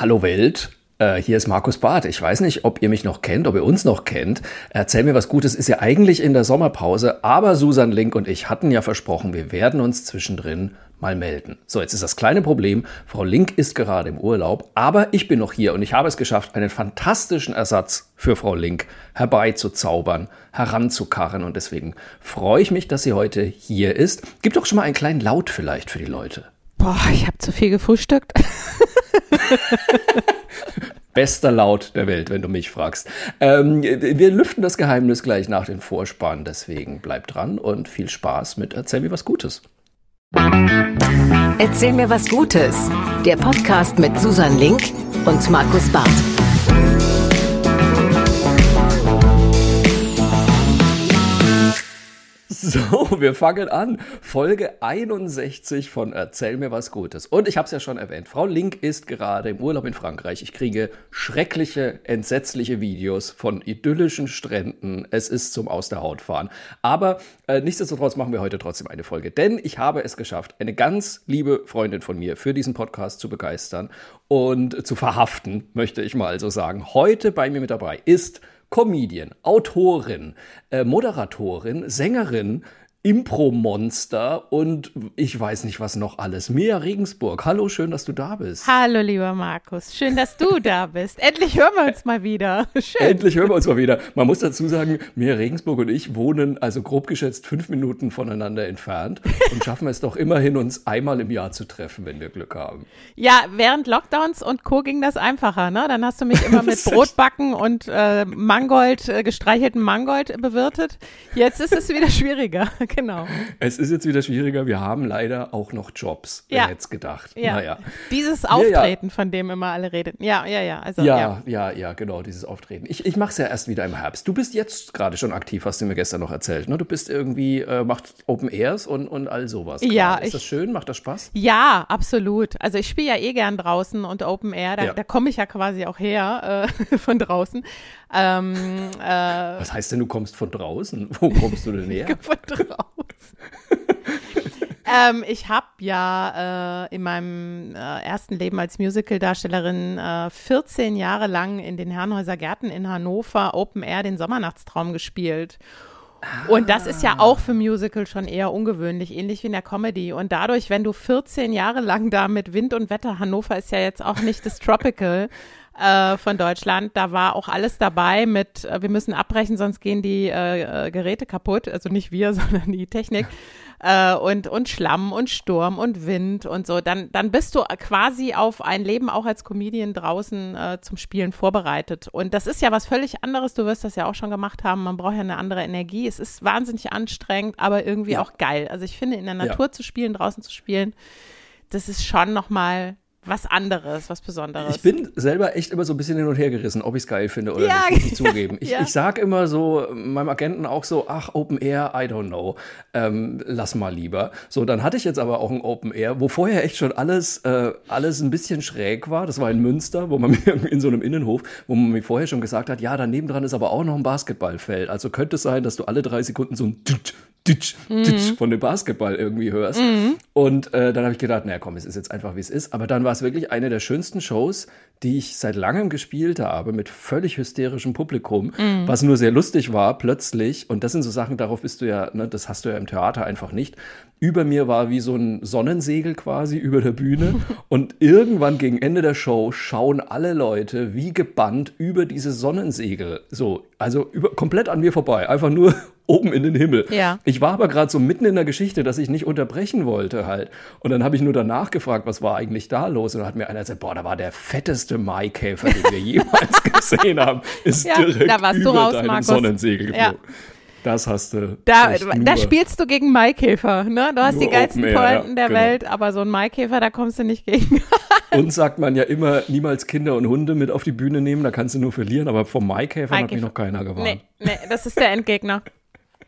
Hallo Welt, äh, hier ist Markus Barth. Ich weiß nicht, ob ihr mich noch kennt, ob ihr uns noch kennt. Erzähl mir was Gutes, ist ja eigentlich in der Sommerpause, aber Susan Link und ich hatten ja versprochen, wir werden uns zwischendrin mal melden. So, jetzt ist das kleine Problem, Frau Link ist gerade im Urlaub, aber ich bin noch hier und ich habe es geschafft, einen fantastischen Ersatz für Frau Link herbeizuzaubern, heranzukarren und deswegen freue ich mich, dass sie heute hier ist. Gib doch schon mal einen kleinen Laut vielleicht für die Leute. Boah, ich habe zu viel gefrühstückt. Bester Laut der Welt, wenn du mich fragst. Ähm, wir lüften das Geheimnis gleich nach den Vorspann, deswegen bleib dran und viel Spaß mit Erzähl mir was Gutes. Erzähl mir was Gutes. Der Podcast mit Susan Link und Markus Barth. So, wir fangen an. Folge 61 von Erzähl mir was Gutes. Und ich habe es ja schon erwähnt, Frau Link ist gerade im Urlaub in Frankreich. Ich kriege schreckliche, entsetzliche Videos von idyllischen Stränden. Es ist zum Aus der Haut fahren. Aber äh, nichtsdestotrotz machen wir heute trotzdem eine Folge. Denn ich habe es geschafft, eine ganz liebe Freundin von mir für diesen Podcast zu begeistern und zu verhaften, möchte ich mal so sagen. Heute bei mir mit dabei ist Comedian, Autorin, äh, Moderatorin, Sängerin, Impro-Monster und ich weiß nicht was noch alles. Mia Regensburg, hallo, schön, dass du da bist. Hallo, lieber Markus, schön, dass du da bist. Endlich hören wir uns mal wieder. Schön. Endlich hören wir uns mal wieder. Man muss dazu sagen, Mia Regensburg und ich wohnen also grob geschätzt fünf Minuten voneinander entfernt und schaffen es doch immerhin, uns einmal im Jahr zu treffen, wenn wir Glück haben. Ja, während Lockdowns und Co. ging das einfacher, ne? Dann hast du mich immer mit Brotbacken und äh, Mangold, äh, gestreichelten Mangold bewirtet. Jetzt ist es wieder schwieriger genau. Es ist jetzt wieder schwieriger. Wir haben leider auch noch Jobs, wer ja. hätte gedacht. Ja. Naja. Dieses Auftreten, ja, von dem immer alle reden. Ja, ja, ja. Also, ja, ja, ja, genau, dieses Auftreten. Ich, ich mache es ja erst wieder im Herbst. Du bist jetzt gerade schon aktiv, hast du mir gestern noch erzählt. Ne? Du bist irgendwie, äh, macht Open Airs und, und all sowas. Ja. Ist ich, das schön? Macht das Spaß? Ja, absolut. Also ich spiele ja eh gern draußen und Open Air, da, da komme ich ja quasi auch her äh, von draußen. Ähm, äh, Was heißt denn, du kommst von draußen? Wo kommst du denn her? von draußen. ähm, ich habe ja äh, in meinem äh, ersten Leben als Musical-Darstellerin äh, 14 Jahre lang in den Herrenhäuser Gärten in Hannover Open Air den Sommernachtstraum gespielt. Und das ist ja auch für Musical schon eher ungewöhnlich, ähnlich wie in der Comedy. Und dadurch, wenn du 14 Jahre lang da mit Wind und Wetter, Hannover ist ja jetzt auch nicht das Tropical, äh, von Deutschland. Da war auch alles dabei mit, äh, wir müssen abbrechen, sonst gehen die äh, äh Geräte kaputt. Also nicht wir, sondern die Technik. Äh, und, und Schlamm und Sturm und Wind und so. Dann, dann bist du quasi auf ein Leben auch als Comedian draußen äh, zum Spielen vorbereitet. Und das ist ja was völlig anderes. Du wirst das ja auch schon gemacht haben. Man braucht ja eine andere Energie. Es ist wahnsinnig anstrengend, aber irgendwie ja. auch geil. Also ich finde, in der Natur ja. zu spielen, draußen zu spielen, das ist schon nochmal was anderes, was Besonderes. Ich bin selber echt immer so ein bisschen hin und her gerissen, ob ich es geil finde oder ja. nicht, muss ich zugeben. Ich, ja. ich sag immer so, meinem Agenten auch so, ach, Open Air, I don't know, ähm, lass mal lieber. So, dann hatte ich jetzt aber auch ein Open Air, wo vorher echt schon alles, äh, alles ein bisschen schräg war. Das war in Münster, wo man mir in so einem Innenhof, wo man mir vorher schon gesagt hat, ja, daneben dran ist aber auch noch ein Basketballfeld. Also könnte es sein, dass du alle drei Sekunden so ein ditsch, ditsch mhm. von dem Basketball irgendwie hörst. Mhm. Und äh, dann habe ich gedacht, naja, komm, es ist jetzt einfach, wie es ist. Aber dann war es wirklich eine der schönsten Shows, die ich seit langem gespielt habe, mit völlig hysterischem Publikum, mhm. was nur sehr lustig war, plötzlich. Und das sind so Sachen, darauf bist du ja, ne, das hast du ja im Theater einfach nicht. Über mir war wie so ein Sonnensegel quasi über der Bühne. Und irgendwann gegen Ende der Show schauen alle Leute wie gebannt über diese Sonnensegel. So, also über, komplett an mir vorbei. Einfach nur oben in den Himmel. Ja. Ich war aber gerade so mitten in der Geschichte, dass ich nicht unterbrechen wollte halt. Und dann habe ich nur danach gefragt, was war eigentlich da los? Und dann hat mir einer gesagt, boah, da war der fetteste Maikäfer, den wir jemals gesehen haben. Ist ja, direkt da warst über du raus, deinem Markus. Sonnensegel geflogen. Ja. Das hast du. Da, da spielst du gegen Maikäfer, ne? Du hast die geilsten Air, Pointen der genau. Welt, aber so ein Maikäfer, da kommst du nicht gegen. Uns sagt man ja immer, niemals Kinder und Hunde mit auf die Bühne nehmen, da kannst du nur verlieren, aber vom Maikäfer, Maikäfer. hat mich noch keiner gewarnt. Nee, nee, das ist der Endgegner.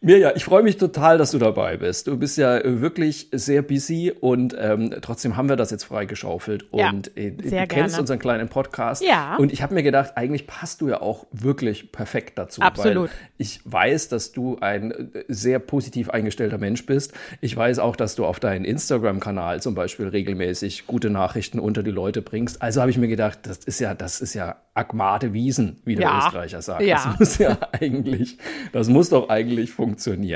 Mirja, ich freue mich total, dass du dabei bist. Du bist ja wirklich sehr busy und ähm, trotzdem haben wir das jetzt freigeschaufelt. Ja, und äh, du sehr kennst gerne. unseren kleinen Podcast. Ja. Und ich habe mir gedacht, eigentlich passt du ja auch wirklich perfekt dazu. Absolut. Weil ich weiß, dass du ein äh, sehr positiv eingestellter Mensch bist. Ich weiß auch, dass du auf deinen Instagram-Kanal zum Beispiel regelmäßig gute Nachrichten unter die Leute bringst. Also habe ich mir gedacht, das ist ja, das ist ja Agmate Wiesen, wie der Ja. Österreicher sagt. Ja. Das muss ja eigentlich, das muss doch eigentlich funktionieren.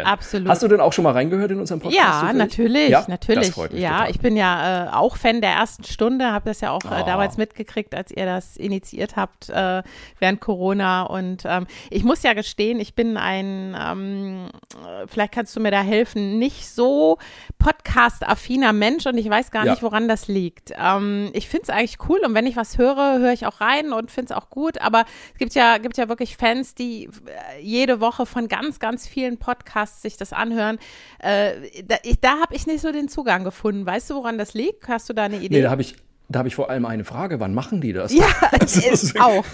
Absolut. Hast du denn auch schon mal reingehört in unseren Podcast? Ja, zufällig? natürlich, ja? natürlich. Das freut mich ja, total. ich bin ja äh, auch Fan der ersten Stunde, habe das ja auch äh, Oh. damals mitgekriegt, als ihr das initiiert habt äh, während Corona. Und ähm, ich muss ja gestehen, ich bin ein, ähm, äh, vielleicht kannst du mir da helfen, nicht so podcast-affiner Mensch und ich weiß gar Ja. nicht, woran das liegt. Ähm, ich finde es eigentlich cool und wenn ich was höre, höre ich auch rein und finde es auch gut. Aber es gibt ja, gibt ja wirklich Fans, die äh, jede Woche von ganz, ganz vielen Podcasts sich das anhören. Äh, da da habe ich nicht so den Zugang gefunden. Weißt du, woran das liegt? Hast du da eine Idee? Nee, da habe ich, da habe ich vor allem eine Frage. Wann machen die das? ja, Das ist auch.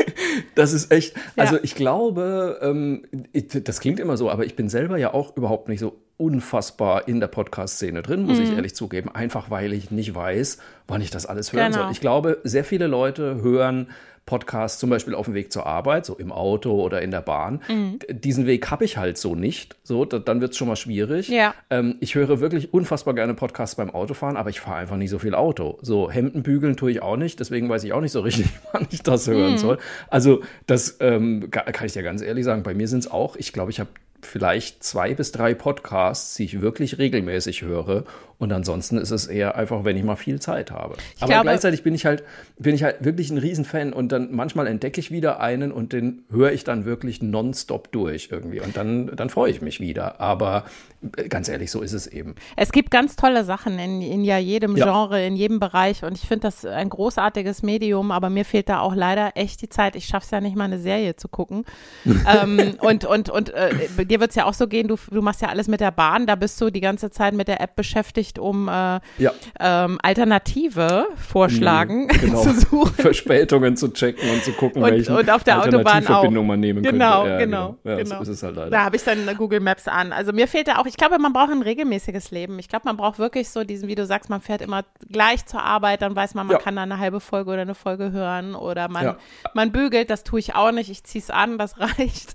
Das ist echt, also Ja. ich glaube, ähm, ich, das klingt immer so, aber ich bin selber ja auch überhaupt nicht so unfassbar in der Podcast-Szene drin, muss Mhm. ich ehrlich zugeben, einfach weil ich nicht weiß, wann ich das alles hören Genau. soll. Ich glaube, sehr viele Leute hören Podcasts zum Beispiel auf dem Weg zur Arbeit, so im Auto oder in der Bahn. Mhm. Diesen Weg habe ich halt so nicht. So, da, dann wird es schon mal schwierig. Ja. Ähm, ich höre wirklich unfassbar gerne Podcasts beim Autofahren, aber ich fahre einfach nicht so viel Auto. So Hemden bügeln tue ich auch nicht, deswegen weiß ich auch nicht so richtig, wann ich das hören Mhm. soll. Also das ähm, kann ich dir ganz ehrlich sagen. Bei mir sind es auch, ich glaube, ich habe vielleicht zwei bis drei Podcasts, die ich wirklich regelmäßig höre. Und ansonsten ist es eher einfach, wenn ich mal viel Zeit habe. Aber glaube- gleichzeitig bin ich halt, bin ich halt wirklich ein Riesenfan und dann manchmal entdecke ich wieder einen und den höre ich dann wirklich nonstop durch irgendwie. Und dann, dann freue ich mich wieder. Aber äh, ganz ehrlich, so ist es eben. Es gibt ganz tolle Sachen in, in ja jedem Ja. Genre, in jedem Bereich und ich finde das ein großartiges Medium, aber mir fehlt da auch leider echt die Zeit. Ich schaffe es ja nicht mal eine Serie zu gucken. ähm, und und, und äh, dir wird es ja auch so gehen, du, du machst ja alles mit der Bahn, da bist du die ganze Zeit mit der App beschäftigt, um äh, Ja. ähm, Alternative Vorschlagen Genau. zu suchen. Verspätungen zu checken und zu gucken, Und- welche und auf der Autobahn auch. man nehmen Genau, könnte. Ja, genau, Ja, genau. so ist es halt leider. Da habe ich dann Google Maps an. Also mir fehlt da auch, ich glaube, man braucht ein regelmäßiges Leben. Ich glaube, man braucht wirklich so diesen, wie du sagst, man fährt immer gleich zur Arbeit, dann weiß man, man Ja. kann da eine halbe Folge oder eine Folge hören oder man, man bügelt, das tue ich auch nicht, ich ziehe es an, das reicht.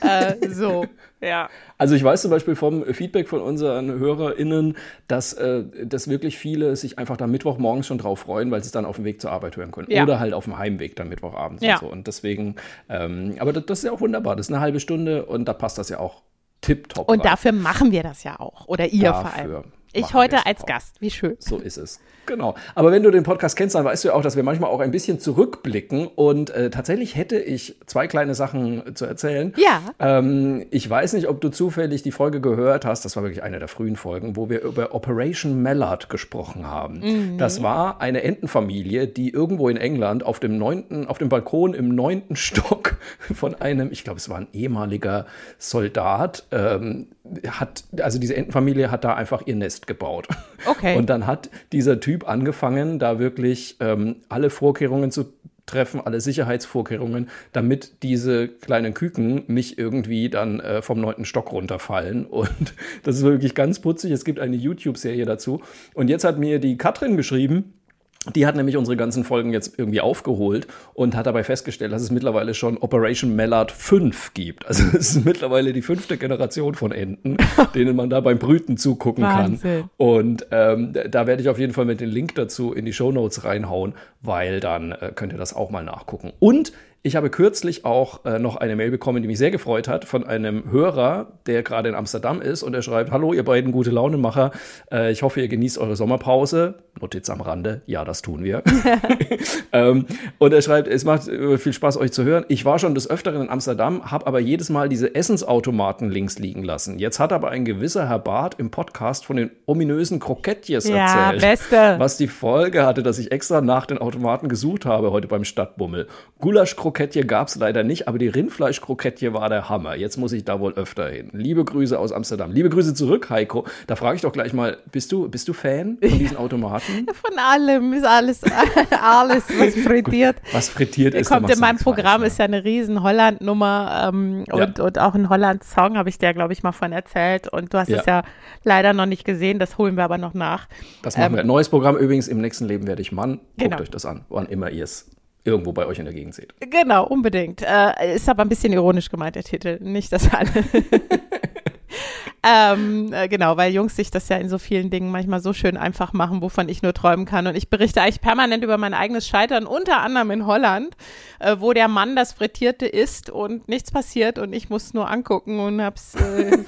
äh, so, ja. Also ich weiß zum Beispiel vom Feedback von unseren HörerInnen, dass, äh, dass wirklich viele sich einfach da Mittwochmorgens schon drauf freuen, weil sie es dann auf dem Weg zur Arbeit hören können. Ja. Oder halt auf dem Heimweg dann Mittwochabends Ja. und so. Und deswegen, ähm, aber das, das ist ja auch wunderbar. Das ist eine halbe Stunde und da passt das ja auch tipptopp Und rein. dafür machen wir das ja auch. Oder ihr vor Dafür allem. Ich heute als auch. Gast, wie schön. So ist es. Genau. Aber wenn du den Podcast kennst, dann weißt du ja auch, dass wir manchmal auch ein bisschen zurückblicken. Und äh, tatsächlich hätte ich zwei kleine Sachen zu erzählen. Ja. Ähm, ich weiß nicht, ob du zufällig die Folge gehört hast. Das war wirklich eine der frühen Folgen, wo wir über Operation Mallard gesprochen haben. Das war eine Entenfamilie, die irgendwo in England auf dem neunten, auf dem Balkon im neunten Stock von einem, ich glaube, es war ein ehemaliger Soldat, ähm, hat, also diese Entenfamilie hat da einfach ihr Nest gebaut. Okay. Und dann hat dieser Typ angefangen, da wirklich ähm, alle Vorkehrungen zu treffen, alle Sicherheitsvorkehrungen, damit diese kleinen Küken nicht irgendwie dann äh, vom neunten Stock runterfallen. Und das ist wirklich ganz putzig. Es gibt eine YouTube-Serie dazu. Und jetzt hat mir die Katrin geschrieben, die hat nämlich unsere ganzen Folgen jetzt irgendwie aufgeholt und hat dabei festgestellt, dass es mittlerweile schon Operation Mallard 5 gibt. Also es ist mittlerweile die fünfte Generation von Enten, denen man da beim Brüten zugucken Wahnsinn. kann. Und ähm, da werde ich auf jeden Fall mit den Link dazu in die Shownotes reinhauen, weil dann äh, könnt ihr das auch mal nachgucken. Und ich habe kürzlich auch äh, noch eine Mail bekommen, die mich sehr gefreut hat, von einem Hörer, der gerade in Amsterdam ist und er schreibt, hallo ihr beiden gute Launemacher, äh, ich hoffe ihr genießt eure Sommerpause. Notiz am Rande, ja, das tun wir. ähm, und er schreibt, es macht äh, viel Spaß euch zu hören. Ich war schon des Öfteren in Amsterdam, habe aber jedes Mal diese Essensautomaten links liegen lassen. Jetzt hat aber ein gewisser Herr Barth im Podcast von den ominösen Krokettjes Ja, erzählt. Beste. Was die Folge hatte, dass ich extra nach den Automaten gesucht habe heute beim Stadtbummel. Gulasch Lieblingskrokettchen gab es leider nicht, aber die Rindfleischkrokettchen war der Hammer. Jetzt muss ich da wohl öfter hin. Liebe Grüße aus Amsterdam. Liebe Grüße zurück, Heiko. Da frage ich doch gleich mal, bist du, bist du Fan von diesen Automaten? Von allem ist alles, alles was frittiert. Was frittiert ist. Kommt in meinem Programm, ist ja eine riesen Holland-Nummer ähm, ja. und, und auch ein Holland-Song, habe ich dir, glaube ich, mal von erzählt. Und du hast ja. es ja leider noch nicht gesehen, das holen wir aber noch nach. Das machen ähm, wir. Neues Programm übrigens, im nächsten Leben werde ich Mann. Guckt genau. euch das an, wann immer ihr es irgendwo bei euch in der Gegend seht. Genau, unbedingt. Äh, ist aber ein bisschen ironisch gemeint, der Titel. Nicht, dass alle. ähm, äh, genau, weil Jungs sich das ja in so vielen Dingen manchmal so schön einfach machen, wovon ich nur träumen kann. Und ich berichte eigentlich permanent über mein eigenes Scheitern, unter anderem in Holland, äh, wo der Mann das Frittierte isst und nichts passiert und ich muss nur angucken und hab's äh,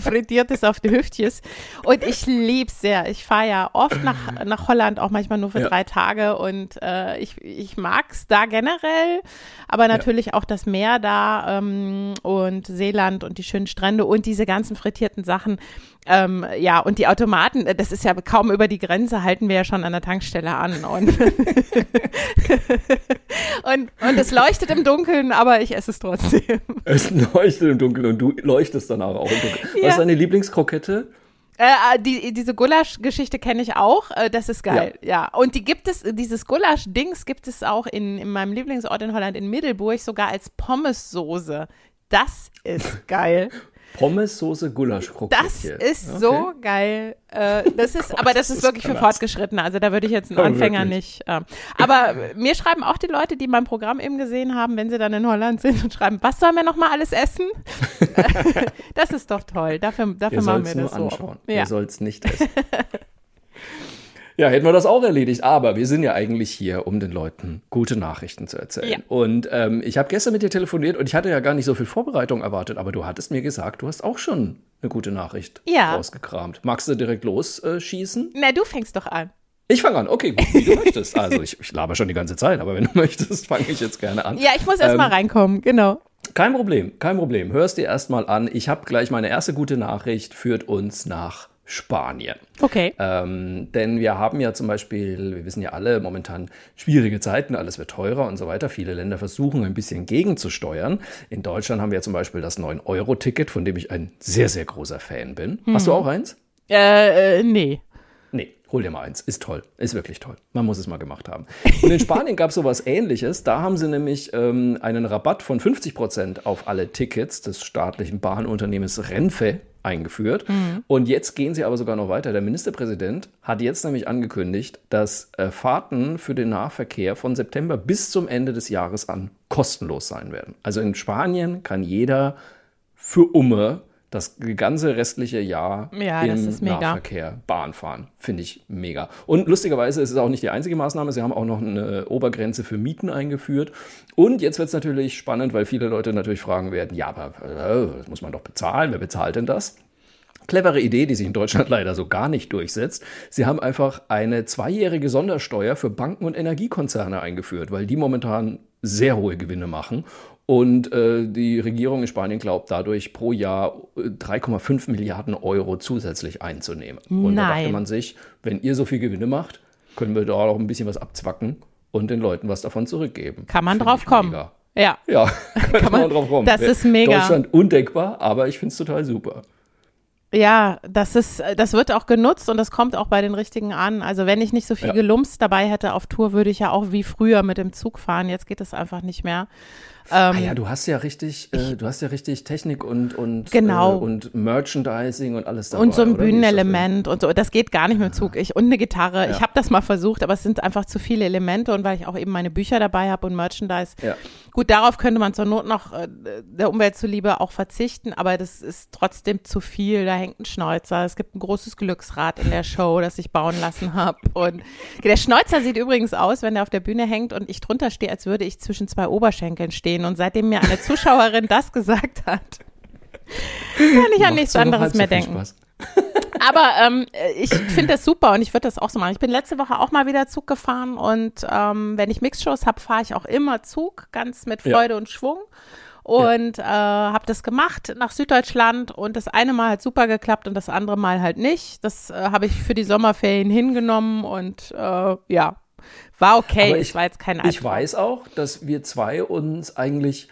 Frittiertes auf die Hüftjes. Und ich lieb's sehr. Ich fahre ja oft nach, nach Holland, auch manchmal nur für ja. drei Tage und äh, ich, ich mag's da generell, aber natürlich ja. auch das Meer da ähm, und Seeland und die schönen Strände und diese ganzen frittierten Sachen. Ähm, ja, und die Automaten, das ist ja kaum über die Grenze, halten wir ja schon an der Tankstelle an. Und, und, und es leuchtet im Dunkeln, aber ich esse es trotzdem. Es leuchtet im Dunkeln und du leuchtest danach auch im Dunkeln. Ja. Was ist deine Lieblingskrokette? Äh, die, diese Gulasch-Geschichte kenne ich auch. Äh, das ist geil, ja. ja. Und die gibt es, dieses Gulasch-Dings gibt es auch in, in meinem Lieblingsort in Holland, in Middelburg, sogar als Pommessoße. Das ist geil. Pommessoße Gulaschkrokettchen. Das ist okay. so geil. Äh, das ist, Gott, aber das ist wirklich für Fortgeschrittene. Also da würde ich jetzt einen Anfänger wirklich? nicht. Äh. Aber mir schreiben auch die Leute, die mein Programm eben gesehen haben, wenn sie dann in Holland sind und schreiben, was sollen wir noch mal alles essen? das ist doch toll. Dafür, dafür machen wir das so. Anschauen. Ja. Ihr soll es nicht essen. Ja, hätten wir das auch erledigt. Aber wir sind ja eigentlich hier, um den Leuten gute Nachrichten zu erzählen. Ja. Und ähm, ich habe gestern mit dir telefoniert und ich hatte ja gar nicht so viel Vorbereitung erwartet, aber du hattest mir gesagt, du hast auch schon eine gute Nachricht ja. rausgekramt. Magst du direkt losschießen? Äh, Na, du fängst doch an. Ich fange an, okay, gut, wie du möchtest. Also ich, ich laber schon die ganze Zeit, aber wenn du möchtest, fange ich jetzt gerne an. Ja, ich muss erst ähm, mal reinkommen, genau. Kein Problem, kein Problem. Hörst dir erst mal an. Ich habe gleich meine erste gute Nachricht, führt uns nach Spanien. Okay. Ähm, denn wir haben ja zum Beispiel, wir wissen ja alle, momentan schwierige Zeiten, alles wird teurer und so weiter. Viele Länder versuchen ein bisschen gegenzusteuern. In Deutschland haben wir zum Beispiel das 9-Euro-Ticket, von dem ich ein sehr, sehr großer Fan bin. Hm. Hast du auch eins? Äh, äh, nee. Nee, hol dir mal eins. Ist toll. Ist wirklich toll. Man muss es mal gemacht haben. Und in Spanien gab es sowas ähnliches. Da haben sie nämlich ähm, einen Rabatt von 50 Prozent auf alle Tickets des staatlichen Bahnunternehmens Renfe eingeführt. Mhm. Und jetzt gehen sie aber sogar noch weiter. Der Ministerpräsident hat jetzt nämlich angekündigt, dass äh, Fahrten für den Nahverkehr von September bis zum Ende des Jahres an kostenlos sein werden. Also in Spanien kann jeder für Umme das ganze restliche Jahr ja, im Nahverkehr Bahn fahren. Finde ich mega. Und lustigerweise ist es auch nicht die einzige Maßnahme. Sie haben auch noch eine Obergrenze für Mieten eingeführt. Und jetzt wird es natürlich spannend, weil viele Leute natürlich fragen werden, ja, aber äh, das muss man doch bezahlen. Wer bezahlt denn das? Clevere Idee, die sich in Deutschland leider so gar nicht durchsetzt. Sie haben einfach eine zweijährige Sondersteuer für Banken und Energiekonzerne eingeführt, weil die momentan sehr hohe Gewinne machen und äh, die Regierung in Spanien glaubt dadurch pro Jahr 3,5 äh, Milliarden Euro zusätzlich einzunehmen. Und Nein. da dachte man sich, wenn ihr so viel Gewinne macht, können wir da auch ein bisschen was abzwacken und den Leuten was davon zurückgeben. Kann man drauf kommen. Mega. Ja. Ja, kann, kann man, drauf kommen. Das ist mega. Deutschland undenkbar, aber ich finde es total super. Ja, das ist, das wird auch genutzt und das kommt auch bei den richtigen an. Also wenn ich nicht so viel ja. Gelumst dabei hätte auf Tour, würde ich ja auch wie früher mit dem Zug fahren. Jetzt geht es einfach nicht mehr. Ähm, ah ja, du hast ja richtig, äh, du hast ja richtig Technik und und genau. Äh, und Merchandising und alles dabei. Und so ein? Bühnenelement und so. Das geht gar nicht mit dem Zug. Ich und eine Gitarre. Ja. Ich habe das mal versucht, aber es sind einfach zu viele Elemente und weil ich auch eben meine Bücher dabei habe und Merchandise. Ja. Gut, darauf könnte man zur Not noch äh, der Umwelt zuliebe auch verzichten, aber das ist trotzdem zu viel. Da hängt ein Schnäuzer. Es gibt ein großes Glücksrad in der Show, das ich bauen lassen habe. Und der Schnäuzer sieht übrigens aus, wenn der auf der Bühne hängt und ich drunter stehe, als würde ich zwischen zwei Oberschenkeln stehen stehen. Und seitdem mir eine Zuschauerin das gesagt hat, kann ich an nichts anderes mehr denken. Aber ähm, ich finde das super und ich würde das auch so machen. Ich bin letzte Woche auch mal wieder Zug gefahren und ähm, wenn ich Mixshows habe, fahre ich auch immer Zug, ganz mit Freude ja. und Schwung. Und ja. äh, habe das gemacht nach Süddeutschland und das eine Mal hat super geklappt und das andere Mal halt nicht. Das äh, habe ich für die Sommerferien hingenommen und äh, ja, war okay. Ich, war jetzt kein Albtraum. Ich weiß auch, dass wir zwei uns eigentlich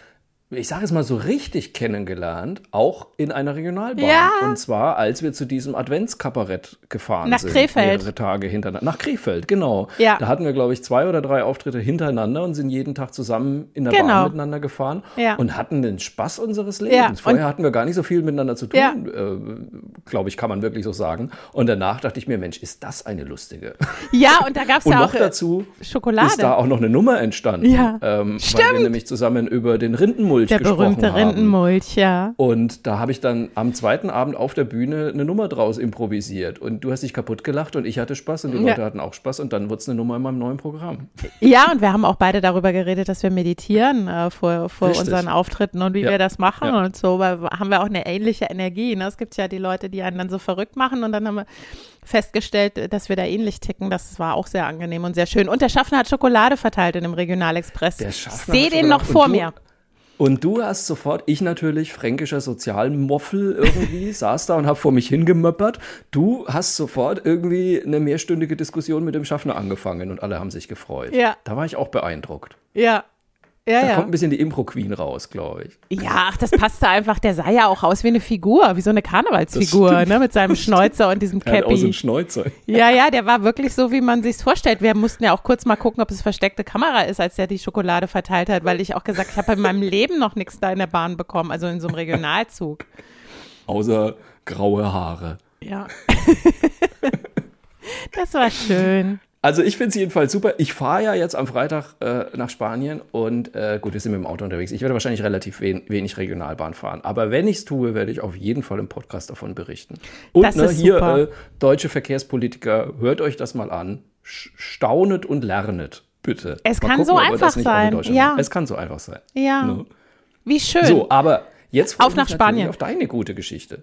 ich sage es mal so richtig kennengelernt, auch in einer Regionalbahn. Ja. Und zwar, als wir zu diesem Adventskabarett gefahren nach sind. Nach Krefeld. Mehrere Tage hintereinander. Nach Krefeld, genau. Ja. Da hatten wir, glaube ich, zwei oder drei Auftritte hintereinander und sind jeden Tag zusammen in der genau. Bahn miteinander gefahren ja. und hatten den Spaß unseres Lebens. Vorher und hatten wir gar nicht so viel miteinander zu tun, äh, glaube ich, kann man wirklich so sagen. Und danach dachte ich mir, Mensch, ist das eine lustige. Ja, und da gab es ja auch noch dazu Schokolade. ist da auch noch eine Nummer entstanden. Ja. Ähm, Stimmt. Weil wir nämlich zusammen über den Rindenmulch Mulch der berühmte Rindenmulch, ja. Und da habe ich dann am zweiten Abend auf der Bühne eine Nummer draus improvisiert. Und du hast dich kaputt gelacht und ich hatte Spaß und die Leute hatten auch Spaß. Und dann wurde es eine Nummer in meinem neuen Programm. Ja, und wir haben auch beide darüber geredet, dass wir meditieren äh, vor, vor unseren Auftritten und wie ja. wir das machen ja. und so, weil haben wir auch eine ähnliche Energie. Ne? Es gibt ja die Leute, die einen dann so verrückt machen und dann haben wir festgestellt, dass wir da ähnlich ticken. Das war auch sehr angenehm und sehr schön. Und der Schaffner hat Schokolade verteilt in dem Regionalexpress. Der Schaffner ich sehe den noch vor mir. Und du hast sofort, ich natürlich, fränkischer Sozialmoffel irgendwie, saß da und habe vor mich hingemöppert. Du hast sofort irgendwie eine mehrstündige Diskussion mit dem Schaffner angefangen und alle haben sich gefreut. Ja. Da war ich auch beeindruckt. Ja, ja, da ja. kommt ein bisschen die Impro-Queen raus, glaube ich. Ja, ach, das passte einfach. Der sah ja auch aus wie eine Figur, wie so eine Karnevalsfigur, ne, mit seinem Schnäuzer und diesem Cappy. Auch so ein Schnäuzer. Ja, ja, der war wirklich so, wie man sich's vorstellt. Wir mussten ja auch kurz mal gucken, ob es versteckte Kamera ist, als der die Schokolade verteilt hat, weil ich auch gesagt, ich habe in meinem Leben noch nichts da in der Bahn bekommen, also in so einem Regionalzug. Außer graue Haare. Ja. das war schön. Also ich finde es jedenfalls super. Ich fahre ja jetzt am Freitag äh, nach Spanien und äh, gut, wir sind mit dem Auto unterwegs. Ich werde wahrscheinlich relativ wen wenig Regionalbahn fahren. Aber wenn ich es tue, werde ich auf jeden Fall im Podcast davon berichten. Und das ne, hier äh, deutsche Verkehrspolitiker, hört euch das mal an. Staunet und lernet, bitte. Es mal kann gucken, so einfach sein. Ja. Es kann so einfach sein. Ja. Ne? Wie schön. So, aber jetzt auf nach Spanien. auf deine gute Geschichte.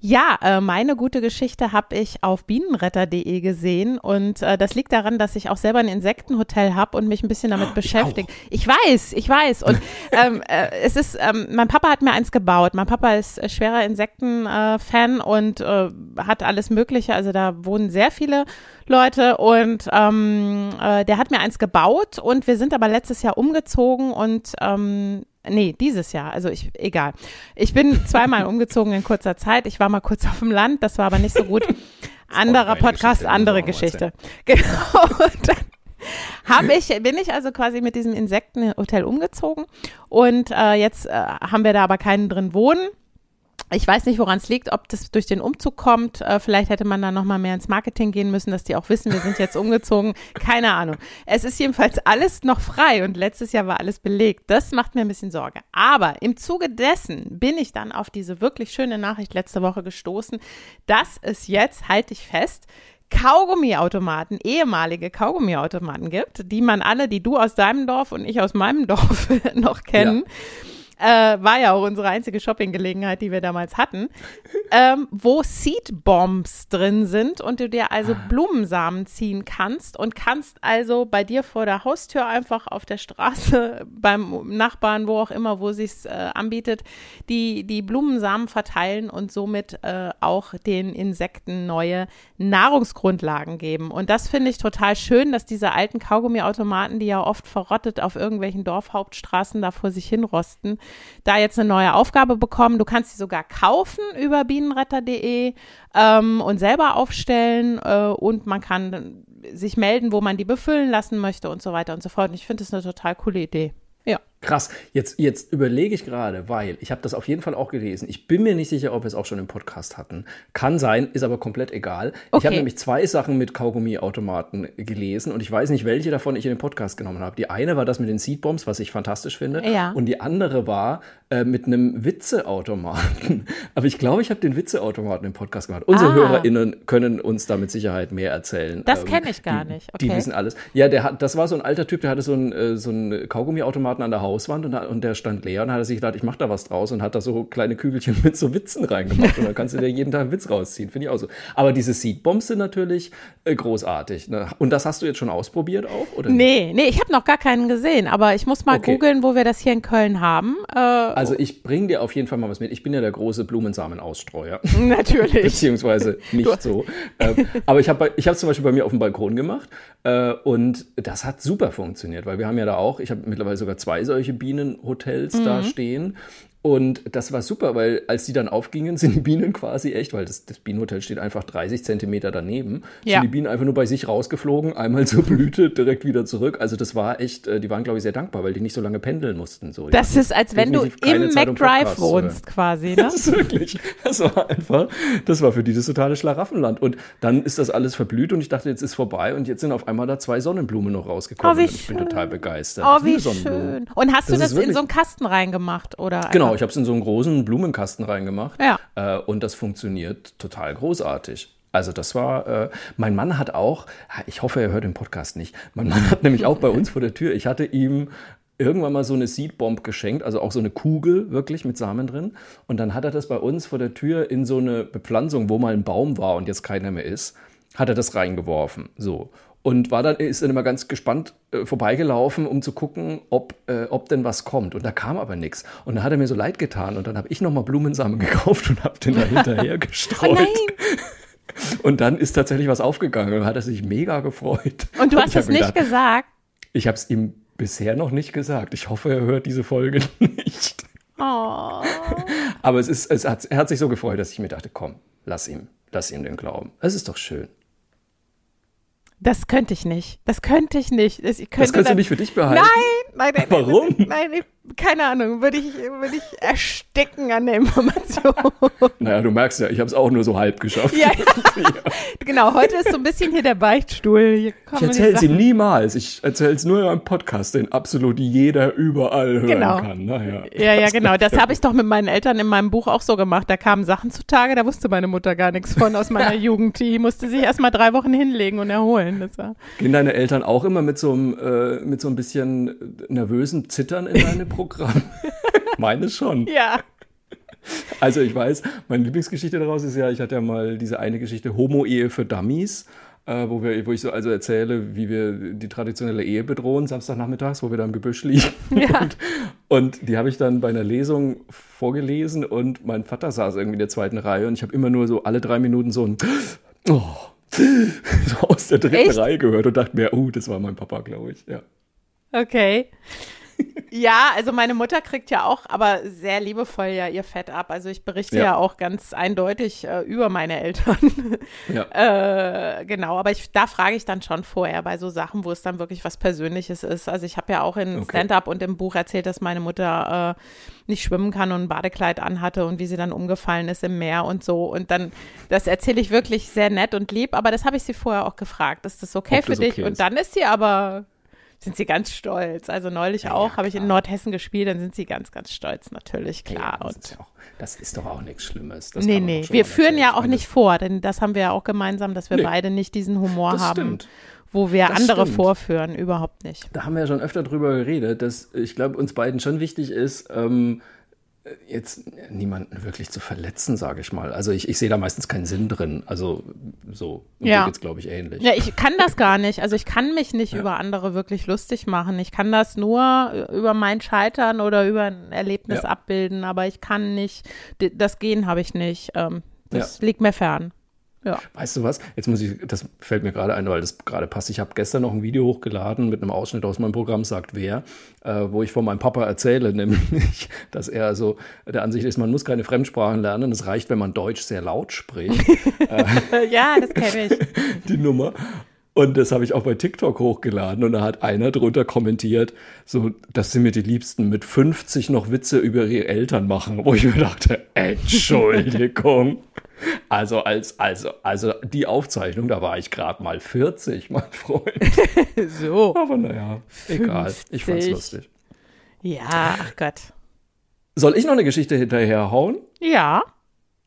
Ja, äh, meine gute Geschichte habe ich auf bienenretter.de gesehen und äh, das liegt daran, dass ich auch selber ein Insektenhotel habe und mich ein bisschen damit beschäftige. Ich, ich, weiß, ich weiß und ähm, äh, es ist, ähm, mein Papa hat mir eins gebaut. Mein Papa ist äh, schwerer Insektenfan und äh, hat alles Mögliche. Also da wohnen sehr viele Leute und ähm, äh, der hat mir eins gebaut und wir sind aber letztes Jahr umgezogen und ähm, Nee, dieses Jahr. Also ich, egal. Ich bin zweimal umgezogen in kurzer Zeit. Ich war mal kurz auf dem Land, das war aber nicht so gut. Anderer Podcast, Geschichte, andere Geschichte. Genau. Und dann hab ich, bin ich also quasi mit diesem Insektenhotel umgezogen und äh, jetzt äh, haben wir da aber keinen drin wohnen. Ich weiß nicht, woran es liegt, ob das durch den Umzug kommt. Äh, vielleicht hätte man da noch mal mehr ins Marketing gehen müssen, dass die auch wissen, wir sind jetzt umgezogen. Keine Ahnung. Es ist jedenfalls alles noch frei und letztes Jahr war alles belegt. Das macht mir ein bisschen Sorge. Aber im Zuge dessen bin ich dann auf diese wirklich schöne Nachricht letzte Woche gestoßen, dass es jetzt, halte ich fest, Kaugummiautomaten, ehemalige Kaugummiautomaten gibt, die man alle, die du aus deinem Dorf und ich aus meinem Dorf noch kennen. Ja äh, war ja auch unsere einzige Shoppinggelegenheit, die wir damals hatten, ähm, wo Seedbombs drin sind und du dir also ah. Blumensamen ziehen kannst und kannst also bei dir vor der Haustür einfach auf der Straße, beim Nachbarn, wo auch immer, wo sich's äh, anbietet, die, die Blumensamen verteilen und somit äh, auch den Insekten neue Nahrungsgrundlagen geben. Und das finde ich total schön, dass diese alten Kaugummiautomaten, die ja oft verrottet auf irgendwelchen Dorfhauptstraßen da vor sich hinrosten, da jetzt eine neue Aufgabe bekommen. Du kannst sie sogar kaufen über bienenretter.de ähm, und selber aufstellen äh, und man kann sich melden, wo man die befüllen lassen möchte und so weiter und so fort. Und ich finde das eine total coole Idee. Krass, jetzt, jetzt überlege ich gerade, weil ich habe das auf jeden Fall auch gelesen. Ich bin mir nicht sicher, ob wir es auch schon im Podcast hatten. Kann sein, ist aber komplett egal. Okay. Ich habe nämlich zwei Sachen mit Kaugummiautomaten gelesen und ich weiß nicht, welche davon ich in den Podcast genommen habe. Die eine war das mit den Seedbombs, was ich fantastisch finde. Ja. Und die andere war äh, mit einem Witzeautomaten. aber ich glaube, ich habe den Witzeautomaten im Podcast gemacht. Unsere ah. HörerInnen können uns da mit Sicherheit mehr erzählen. Das ähm, kenne ich gar die, nicht. Okay. Die wissen alles. Ja, der hat, das war so ein alter Typ, der hatte so einen, äh, so einen Kaugummiautomaten an der Hauswand und, und der stand leer und hat sich gedacht, ich mache da was draus und hat da so kleine Kügelchen mit so Witzen reingemacht und dann kannst du dir jeden Tag einen Witz rausziehen, finde ich auch so. Aber diese Seedbombs sind natürlich äh, großartig. Ne? Und das hast du jetzt schon ausprobiert auch? Oder nee, nee, ich habe noch gar keinen gesehen, aber ich muss mal okay. googeln, wo wir das hier in Köln haben. Äh, also ich bringe dir auf jeden Fall mal was mit. Ich bin ja der große Blumensamenausstreuer. Natürlich. Beziehungsweise nicht so. Ähm, aber ich habe ich es zum Beispiel bei mir auf dem Balkon gemacht äh, und das hat super funktioniert, weil wir haben ja da auch, ich habe mittlerweile sogar zwei solche Bienenhotels mhm. da stehen und das war super, weil als die dann aufgingen, sind die Bienen quasi echt, weil das, das Bienenhotel steht einfach 30 Zentimeter daneben, ja. sind die Bienen einfach nur bei sich rausgeflogen, einmal zur Blüte, direkt wieder zurück. Also das war echt, äh, die waren glaube ich sehr dankbar, weil die nicht so lange pendeln mussten. So. Das ist, als wenn du im McDrive wohnst quasi, ne? Das ist wirklich, das war einfach, das war für die das totale Schlaraffenland. Und dann ist das alles verblüht und ich dachte, jetzt ist vorbei und jetzt sind auf einmal da zwei Sonnenblumen noch rausgekommen. Oh, ich bin total begeistert. Oh, wie schön. Und hast das du das in so einen Kasten reingemacht? Oder genau, ich habe es in so einen großen Blumenkasten reingemacht. Ja. Äh, und das funktioniert total großartig. Also das war, äh, mein Mann hat auch, ich hoffe, er hört den Podcast nicht, mein Mann hat nämlich auch bei uns vor der Tür, ich hatte ihm irgendwann mal so eine Seedbomb geschenkt, also auch so eine Kugel wirklich mit Samen drin. Und dann hat er das bei uns vor der Tür in so eine Bepflanzung, wo mal ein Baum war und jetzt keiner mehr ist, hat er das reingeworfen. So und war dann, ist dann immer ganz gespannt äh, vorbeigelaufen, um zu gucken, ob, äh, ob denn was kommt. Und da kam aber nichts. Und dann hat er mir so leid getan und dann habe ich nochmal Blumensamen gekauft und habe den da hinterher gestreut. Oh und dann ist tatsächlich was aufgegangen und hat er sich mega gefreut. Und du hast es nicht gedacht, gesagt? Ich habe es ihm bisher noch nicht gesagt. Ich hoffe, er hört diese Folge nicht. Oh. Aber es ist, es hat, er hat sich so gefreut, dass ich mir dachte, komm, lass ihm, lass ihm den Glauben. Es ist doch schön. Das könnte ich nicht. Das könnte ich nicht. Das, ich das kannst dann, du nicht für dich behalten? Nein, nein, nein. Warum? Nein, nein, keine Ahnung. Würde ich, würde ich ersticken an der Information. naja, du merkst ja, ich habe es auch nur so halb geschafft. Ja, ja. genau, heute ist so ein bisschen hier der Beichtstuhl. Ich erzähle es ihm niemals. Ich erzähle es nur in einem Podcast, den absolut jeder überall hören genau. kann. Naja, ja, ja, genau. Das habe ich doch mit meinen Eltern in meinem Buch auch so gemacht. Da kamen Sachen zutage, da wusste meine Mutter gar nichts von aus meiner Jugend. Die musste sich erst mal drei Wochen hinlegen und erholen. Das war Gehen deine Eltern auch immer mit so einem, äh, mit so ein bisschen nervösen Zittern in deine Programme? Meine schon. Ja. Also ich weiß, meine Lieblingsgeschichte daraus ist ja, ich hatte ja mal diese eine Geschichte Homo-Ehe für Dummies, äh, wo, wir, wo ich so also erzähle, wie wir die traditionelle Ehe bedrohen, Samstagnachmittags, wo wir da im Gebüsch liegen. Ja. Und, und die habe ich dann bei einer Lesung vorgelesen und mein Vater saß irgendwie in der zweiten Reihe und ich habe immer nur so alle drei Minuten so ein Oh so aus der dritten Echt? Reihe gehört und dachte mir, oh, das war mein Papa, glaube ich. Ja. Okay. Ja, also meine Mutter kriegt ja auch, aber sehr liebevoll ja ihr Fett ab. Also ich berichte ja, ja auch ganz eindeutig äh, über meine Eltern. ja. äh, genau, aber ich, da frage ich dann schon vorher bei so Sachen, wo es dann wirklich was Persönliches ist. Also ich habe ja auch in okay. Stand-up und im Buch erzählt, dass meine Mutter äh, nicht schwimmen kann und ein Badekleid anhatte und wie sie dann umgefallen ist im Meer und so. Und dann, das erzähle ich wirklich sehr nett und lieb, aber das habe ich sie vorher auch gefragt. Ist das okay Ob für das dich? Okay und dann ist sie aber sind sie ganz stolz. Also neulich ja, auch, ja, habe ich in Nordhessen gespielt, dann sind sie ganz, ganz stolz, natürlich, klar. Ja, das, ist auch, das, ist doch auch nichts Schlimmes. Das nee, nee, wir führen ja auch nicht vor, denn das haben wir ja auch gemeinsam, dass wir nee, beide nicht diesen Humor das haben. Stimmt. Wo wir das andere stimmt. vorführen, überhaupt nicht. Da haben wir ja schon öfter drüber geredet, dass ich glaube, uns beiden schon wichtig ist, ähm, jetzt niemanden wirklich zu verletzen, sage ich mal. Also ich, ich sehe da meistens keinen Sinn drin. Also so. Und ja. geht's, glaube ich, ähnlich. Ja, ich kann das gar nicht. Also ich kann mich nicht ja. über andere wirklich lustig machen. Ich kann das nur über mein Scheitern oder über ein Erlebnis ja. abbilden, aber ich kann nicht, das Gehen habe ich nicht. Ähm, das liegt mir fern. Ja. Weißt du was? Jetzt muss ich, das fällt mir gerade ein, weil das gerade passt. Ich habe gestern noch ein Video hochgeladen mit einem Ausschnitt aus meinem Programm Sagt Wer, äh, wo ich von meinem Papa erzähle, nämlich, dass er also der Ansicht ist, man muss keine Fremdsprachen lernen. Es reicht, wenn man Deutsch sehr laut spricht. ja, das kenne ich. Die Nummer. Und das habe ich auch bei TikTok hochgeladen und da hat einer drunter kommentiert, so, das sind mir die Liebsten mit 50 noch Witze über ihre Eltern machen, wo ich mir dachte, Entschuldigung. Also als, also, also die Aufzeichnung, da war ich gerade mal 40, mein Freund. so. Aber naja, egal. Ich fand's lustig. Ja, ach Gott. Soll ich noch eine Geschichte hinterherhauen? Ja.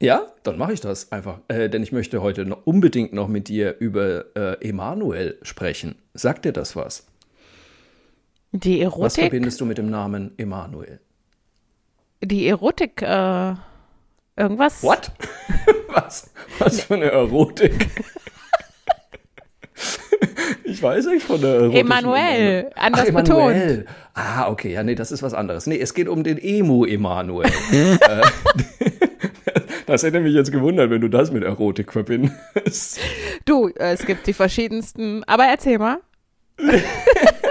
Ja, dann mache ich das einfach. Äh, denn ich möchte heute noch unbedingt noch mit dir über äh, Emanuel sprechen. Sagt dir das was? Die Erotik. Was verbindest du mit dem Namen Emanuel? Die Erotik, äh, irgendwas. What? was? Was für eine Erotik? ich weiß nicht von der Erotik. Emanuel, anders Ach, Emanuel. betont. Ah, okay, ja, nee, das ist was anderes. Nee, es geht um den Emu Emanuel. das hätte mich jetzt gewundert, wenn du das mit Erotik verbindest. Du, es gibt die verschiedensten, aber erzähl mal.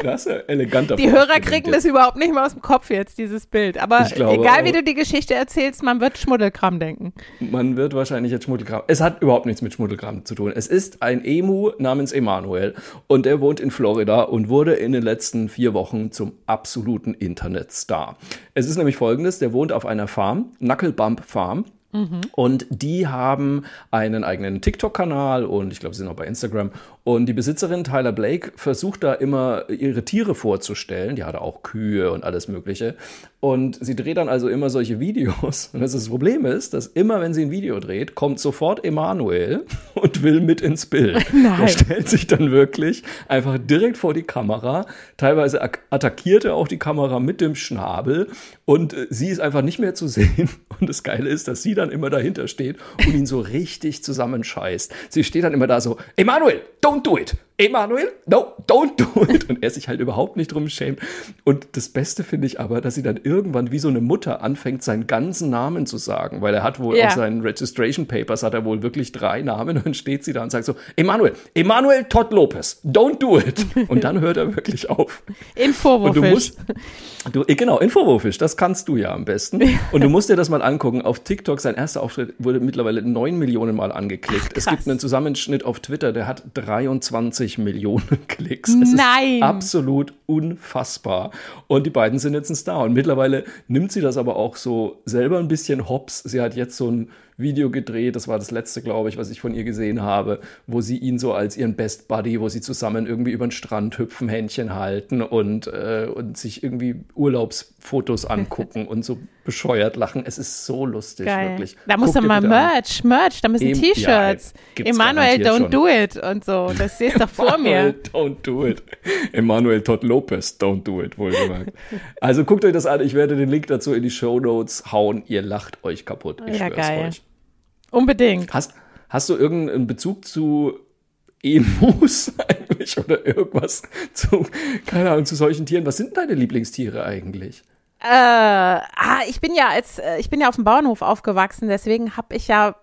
Das ist ja eleganter Die Hörer kriegen das überhaupt nicht mehr aus dem Kopf jetzt, dieses Bild. Aber egal wie du die Geschichte erzählst, man wird Schmuddelkram denken. Man wird wahrscheinlich jetzt Schmuddelkram. Es hat überhaupt nichts mit Schmuddelkram zu tun. Es ist ein Emu namens Emanuel und der wohnt in Florida und wurde in den letzten vier Wochen zum absoluten Internetstar. Es ist nämlich folgendes, der wohnt auf einer Farm, Knucklebump Farm Mhm. Und die haben einen eigenen TikTok-Kanal und ich glaube, sie sind auch bei Instagram. Und die Besitzerin Tyler Blake versucht da immer ihre Tiere vorzustellen. Die hatte auch Kühe und alles Mögliche. Und sie dreht dann also immer solche Videos. Und das, Problem ist, dass immer, wenn sie ein Video dreht, kommt sofort Emanuel und will mit ins Bild. Nein. Er stellt sich dann wirklich einfach direkt vor die Kamera. Teilweise attackiert er auch die Kamera mit dem Schnabel. Und äh, sie ist einfach nicht mehr zu sehen. Und das Geile ist, dass sie dann immer dahinter steht und ihn so richtig zusammenscheißt. Sie steht dann immer da so, Emanuel, don't do it. Emanuel, no, don't do it. Und er sich halt überhaupt nicht drum schämt. Und das Beste finde ich aber, dass sie dann irgendwann wie so eine Mutter anfängt, seinen ganzen Namen zu sagen, weil er hat wohl ja. auf seinen Registration Papers hat er wohl wirklich drei Namen und dann steht sie da und sagt so, Emanuel, Emanuel Todd Lopez, don't do it. Und dann hört er wirklich auf. Infowurfisch. Und du musst, du, genau, Infowurfisch, das kannst du ja am besten. Und du musst dir das mal angucken. Auf TikTok, sein erster Auftritt wurde mittlerweile neun Millionen Mal angeklickt. Ach, es gibt einen Zusammenschnitt auf Twitter, der hat 23 20 Millionen Klicks. Es Nein. ist absolut unfassbar. Und die beiden sind jetzt ein Star. Und mittlerweile nimmt sie das aber auch so selber ein bisschen hops. Sie hat jetzt so ein Video gedreht, das war das letzte, glaube ich, was ich von ihr gesehen habe, wo sie ihn so als ihren Best Buddy, wo sie zusammen irgendwie über den Strand hüpfen, Händchen halten und, äh, und sich irgendwie Urlaubsfotos angucken und so bescheuert lachen. Es ist so lustig, Geil. wirklich. Da muss man mal Merch, an. Merch, da müssen T-Shirts. Ja, Emanuel, don't schon. do it und so. Das siehst du doch vor mir. don't do it. Emanuel Todd Lopez, don't do it, wohlgemerkt. also guckt euch das an. Ich werde den Link dazu in die Show Notes hauen. Ihr lacht euch kaputt. Ich ja, schwör's geil. euch. Unbedingt. Hast, hast du irgendeinen Bezug zu Emus eigentlich oder irgendwas zu, keine Ahnung, zu solchen Tieren? Was sind deine Lieblingstiere eigentlich? Äh, ah, ich bin ja als äh, ich bin ja auf dem Bauernhof aufgewachsen, deswegen habe ich ja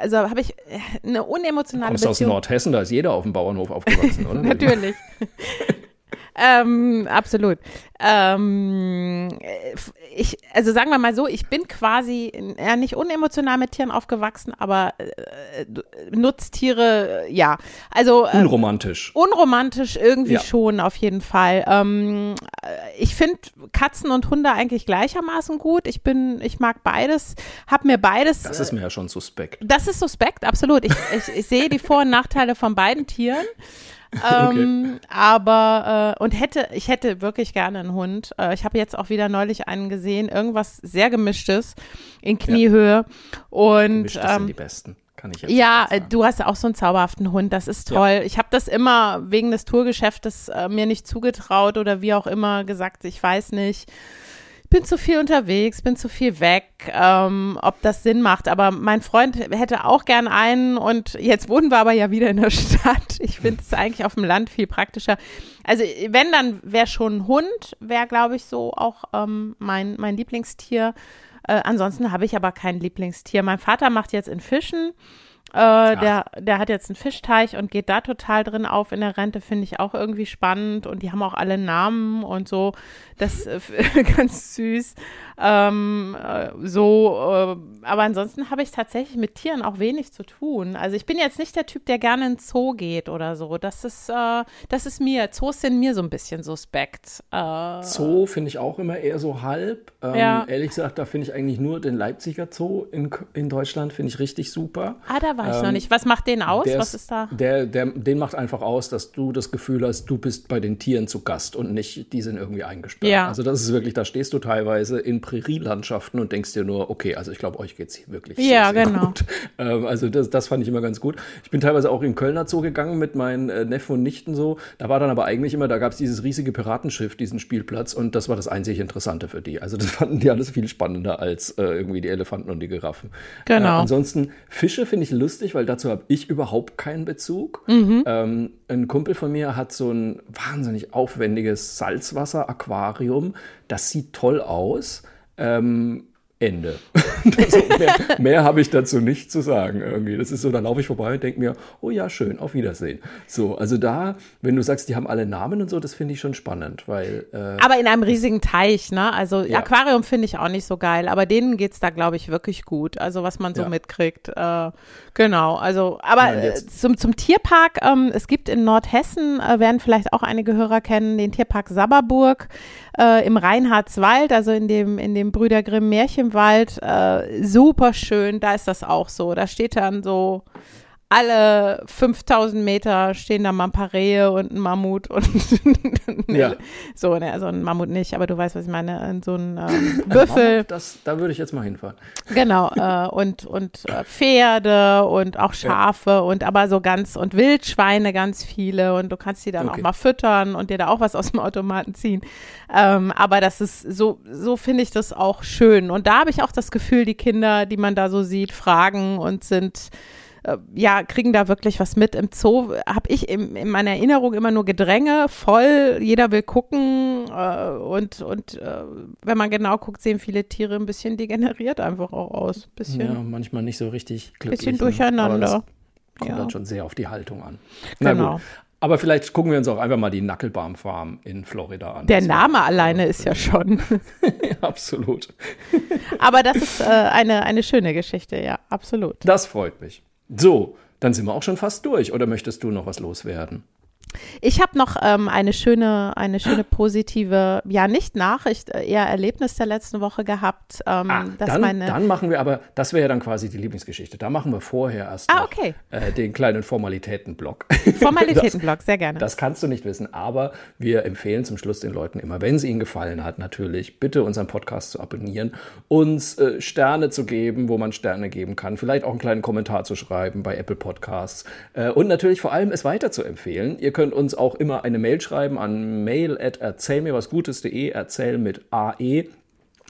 also habe ich äh, eine unemotionale du kommst Beziehung. aus Nordhessen, da ist jeder auf dem Bauernhof aufgewachsen, oder? Natürlich. ähm, absolut. Ähm, ich, also sagen wir mal so, ich bin quasi ja nicht unemotional mit Tieren aufgewachsen, aber äh, Nutztiere, ja. Also äh, unromantisch. Unromantisch irgendwie ja. schon auf jeden Fall. Ähm, ich finde Katzen und Hunde eigentlich gleichermaßen gut. Ich bin, ich mag beides, habe mir beides. Das ist mir ja schon suspekt. Das ist suspekt, absolut. Ich, ich, ich sehe die Vor- und Nachteile von beiden Tieren. Ähm, okay. Aber äh, und hätte, ich hätte wirklich gerne einen Hund. Äh, ich habe jetzt auch wieder neulich einen gesehen, irgendwas sehr gemischtes in Kniehöhe. Ja. Und Gemischtes ähm, sind die besten. Kann ich jetzt ja, du hast auch so einen zauberhaften Hund, das ist toll. Ja. Ich habe das immer wegen des Tourgeschäftes äh, mir nicht zugetraut oder wie auch immer gesagt, ich weiß nicht bin zu viel unterwegs, bin zu viel weg, ähm, ob das Sinn macht. Aber mein Freund hätte auch gern einen und jetzt wohnen wir aber ja wieder in der Stadt. Ich finde es eigentlich auf dem Land viel praktischer. Also wenn, dann wäre schon ein Hund, wäre glaube ich so auch ähm, mein, mein Lieblingstier. Äh, ansonsten habe ich aber kein Lieblingstier. Mein Vater macht jetzt in Fischen. Äh, der, der hat jetzt einen Fischteich und geht da total drin auf in der Rente, finde ich auch irgendwie spannend. Und die haben auch alle Namen und so. Das äh, ganz süß. Ähm, äh, so, äh, aber ansonsten habe ich tatsächlich mit Tieren auch wenig zu tun. Also ich bin jetzt nicht der Typ, der gerne in Zoo geht oder so. Das ist, äh, das ist mir, Zoos sind mir so ein bisschen suspekt. Zoo finde ich auch immer eher so halb. Ähm, ja. Ehrlich gesagt, da finde ich eigentlich nur den Leipziger Zoo in, in Deutschland, finde ich richtig super. Ah, da war ich ähm, noch nicht. Was macht den aus? Was ist da? Der, der, den macht einfach aus, dass du das Gefühl hast, du bist bei den Tieren zu Gast und nicht, die sind irgendwie eingesperrt. Ja. Also das ist wirklich, da stehst du teilweise in Prärielandschaften und denkst dir nur, okay, also ich glaube, euch geht es wirklich ja, sehr, sehr genau. gut. Ähm, also das, das fand ich immer ganz gut. Ich bin teilweise auch in Kölner Zoo gegangen mit meinen äh, Neffen und Nichten so. Da war dann aber eigentlich immer, da gab es dieses riesige Piratenschiff, diesen Spielplatz und das war das einzig Interessante für die. Also das fanden die alles viel spannender als äh, irgendwie die Elefanten und die Giraffen. Genau. Äh, ansonsten Fische finde ich lustig, weil dazu habe ich überhaupt keinen Bezug. Mhm. Ähm, ein Kumpel von mir hat so ein wahnsinnig aufwendiges Salzwasser-Aquarium. Das sieht toll aus. Ähm, Ende. also mehr, mehr habe ich dazu nicht zu sagen irgendwie. Das ist so, da laufe ich vorbei und denke mir, oh ja, schön, auf Wiedersehen. So, also da, wenn du sagst, die haben alle Namen und so, das finde ich schon spannend, weil. Äh, aber in einem riesigen Teich, ne? Also ja. Aquarium finde ich auch nicht so geil, aber denen geht es da, glaube ich, wirklich gut. Also was man so ja. mitkriegt. Äh, genau, also, aber Nein, zum, zum Tierpark, ähm, es gibt in Nordhessen, äh, werden vielleicht auch einige Hörer kennen, den Tierpark Sabberburg äh, im Reinhardswald, also in dem, in dem Brüder Grimm Märchenwald. Äh, super schön, da ist das auch so. Da steht dann so alle 5000 Meter stehen da mal ein paar Rehe und ein Mammut und ja. so, ne, also ein Mammut nicht, aber du weißt, was ich meine, so ein ähm, Büffel. Das, da würde ich jetzt mal hinfahren. Genau, äh, und, und äh, Pferde und auch Schafe ja. und aber so ganz, und Wildschweine ganz viele und du kannst die dann okay. auch mal füttern und dir da auch was aus dem Automaten ziehen. Ähm, aber das ist so, so finde ich das auch schön. Und da habe ich auch das Gefühl, die Kinder, die man da so sieht, fragen und sind äh, ja, kriegen da wirklich was mit. Im Zoo habe ich in, in, meiner Erinnerung immer nur Gedränge, voll, jeder will gucken äh, und, und äh, wenn man genau guckt, sehen viele Tiere ein bisschen degeneriert einfach auch aus. Bisschen, ja, manchmal nicht so richtig glücklich. Bisschen ne? durcheinander. kommt ja. dann schon sehr auf die Haltung an. Na genau. Gut. Aber vielleicht gucken wir uns auch einfach mal die Knucklebarm Farm in Florida an. Der Name alleine ist ja schon. absolut. Aber das ist äh, eine, eine schöne Geschichte, ja, absolut. Das freut mich. So, dann sind wir auch schon fast durch. Oder möchtest du noch was loswerden? Ich habe noch ähm, eine schöne, eine schöne positive, ja nicht Nachricht, äh, eher Erlebnis der letzten Woche gehabt. Ähm, ah, dann, meine dann machen wir aber, das wäre ja dann quasi die Lieblingsgeschichte. Da machen wir vorher erst ah, okay. noch, äh, den kleinen Formalitätenblock. Formalitätenblock, sehr gerne. Das kannst du nicht wissen, aber wir empfehlen zum Schluss den Leuten immer, wenn es ihnen gefallen hat, natürlich bitte unseren Podcast zu abonnieren, uns äh, Sterne zu geben, wo man Sterne geben kann, vielleicht auch einen kleinen Kommentar zu schreiben bei Apple Podcasts äh, und natürlich vor allem es weiter zu empfehlen. Ihr könnt könnt uns auch immer eine Mail schreiben an mail at erzählmirwasgutes.de, erzähl mit AE.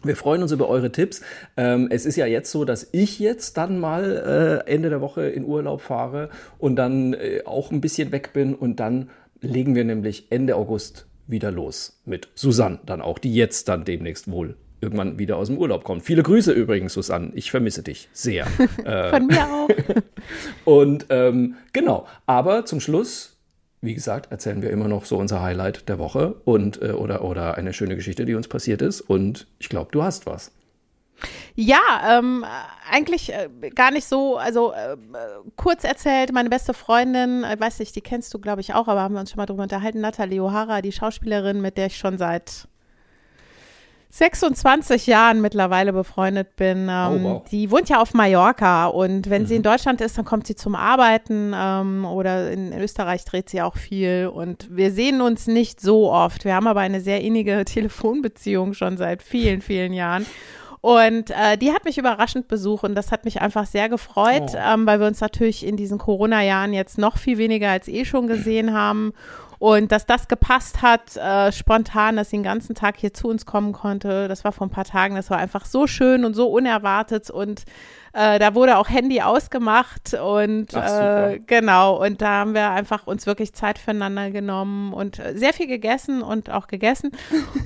Wir freuen uns über eure Tipps. Ähm, es ist ja jetzt so, dass ich jetzt dann mal äh, Ende der Woche in Urlaub fahre und dann äh, auch ein bisschen weg bin und dann legen wir nämlich Ende August wieder los mit Susanne dann auch, die jetzt dann demnächst wohl irgendwann wieder aus dem Urlaub kommt. Viele Grüße übrigens, Susanne. Ich vermisse dich sehr. Von mir auch. und ähm, genau, aber zum Schluss wie gesagt, erzählen wir immer noch so unser Highlight der Woche und äh, oder, oder eine schöne Geschichte, die uns passiert ist. Und ich glaube, du hast was. Ja, ähm, eigentlich äh, gar nicht so, also äh, kurz erzählt, meine beste Freundin, äh, weiß nicht, die kennst du, glaube ich, auch, aber haben wir uns schon mal drüber unterhalten, Nathalie O'Hara, die Schauspielerin, mit der ich schon seit 26 Jahren mittlerweile befreundet bin. Ähm, oh, wow. Die wohnt ja auf Mallorca und wenn mhm. sie in mhm. Deutschland ist, dann kommt sie zum Arbeiten ähm, oder in, in, Österreich dreht sie auch viel und wir sehen uns nicht so oft. Wir haben aber eine sehr innige Telefonbeziehung schon seit vielen, vielen Jahren. Und äh, die hat mich überraschend besucht und das hat mich einfach sehr gefreut, oh. ähm, weil wir uns natürlich in diesen Corona-Jahren jetzt noch viel weniger als eh schon gesehen haben. Und dass das gepasst hat, äh, spontan, dass sie den ganzen Tag hier zu uns kommen konnte, das war vor ein paar Tagen, das war einfach so schön und so unerwartet. Und äh, da wurde auch Handy ausgemacht und Ach, äh, genau. Und da haben wir einfach uns wirklich Zeit füreinander genommen und äh, sehr viel gegessen und auch gegessen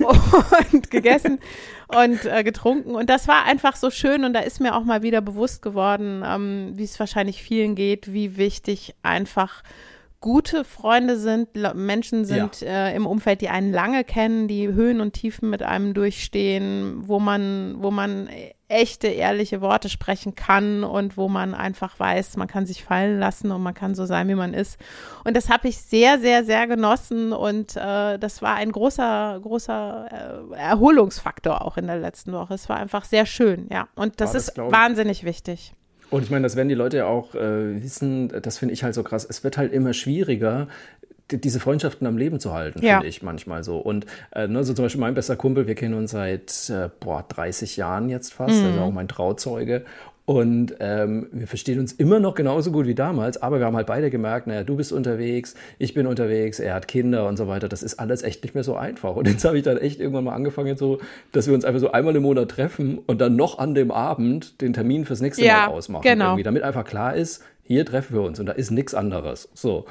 und gegessen und äh, getrunken. Und das war einfach so schön und da ist mir auch mal wieder bewusst geworden, ähm, wie es wahrscheinlich vielen geht, wie wichtig einfach gute Freunde sind, Menschen sind ja. äh, im Umfeld, die einen lange kennen, die Höhen und Tiefen mit einem durchstehen, wo man, wo man echte, ehrliche Worte sprechen kann und wo man einfach weiß, man kann sich fallen lassen und man kann so sein, wie man ist. Und das habe ich sehr, sehr, sehr genossen und äh, das war ein großer, großer äh, Erholungsfaktor auch in der letzten Woche. Es war einfach sehr schön, ja. Und das, das ist wahnsinnig wichtig. Und ich meine, das werden die Leute ja auch äh, wissen, das finde ich halt so krass. Es wird halt immer schwieriger, diese Freundschaften am Leben zu halten, ja. finde ich manchmal so. Und äh, ne, so zum Beispiel mein bester Kumpel, wir kennen uns seit äh, boah, 30 Jahren jetzt fast, mhm. also auch mein Trauzeuge. Und ähm, wir verstehen uns immer noch genauso gut wie damals, aber wir haben halt beide gemerkt, naja, du bist unterwegs, ich bin unterwegs, er hat Kinder und so weiter. Das ist alles echt nicht mehr so einfach. Und jetzt habe ich dann echt irgendwann mal angefangen, so, dass wir uns einfach so einmal im Monat treffen und dann noch an dem Abend den Termin fürs nächste ja, Mal ausmachen. Genau. Damit einfach klar ist, hier treffen wir uns und da ist nichts anderes. So.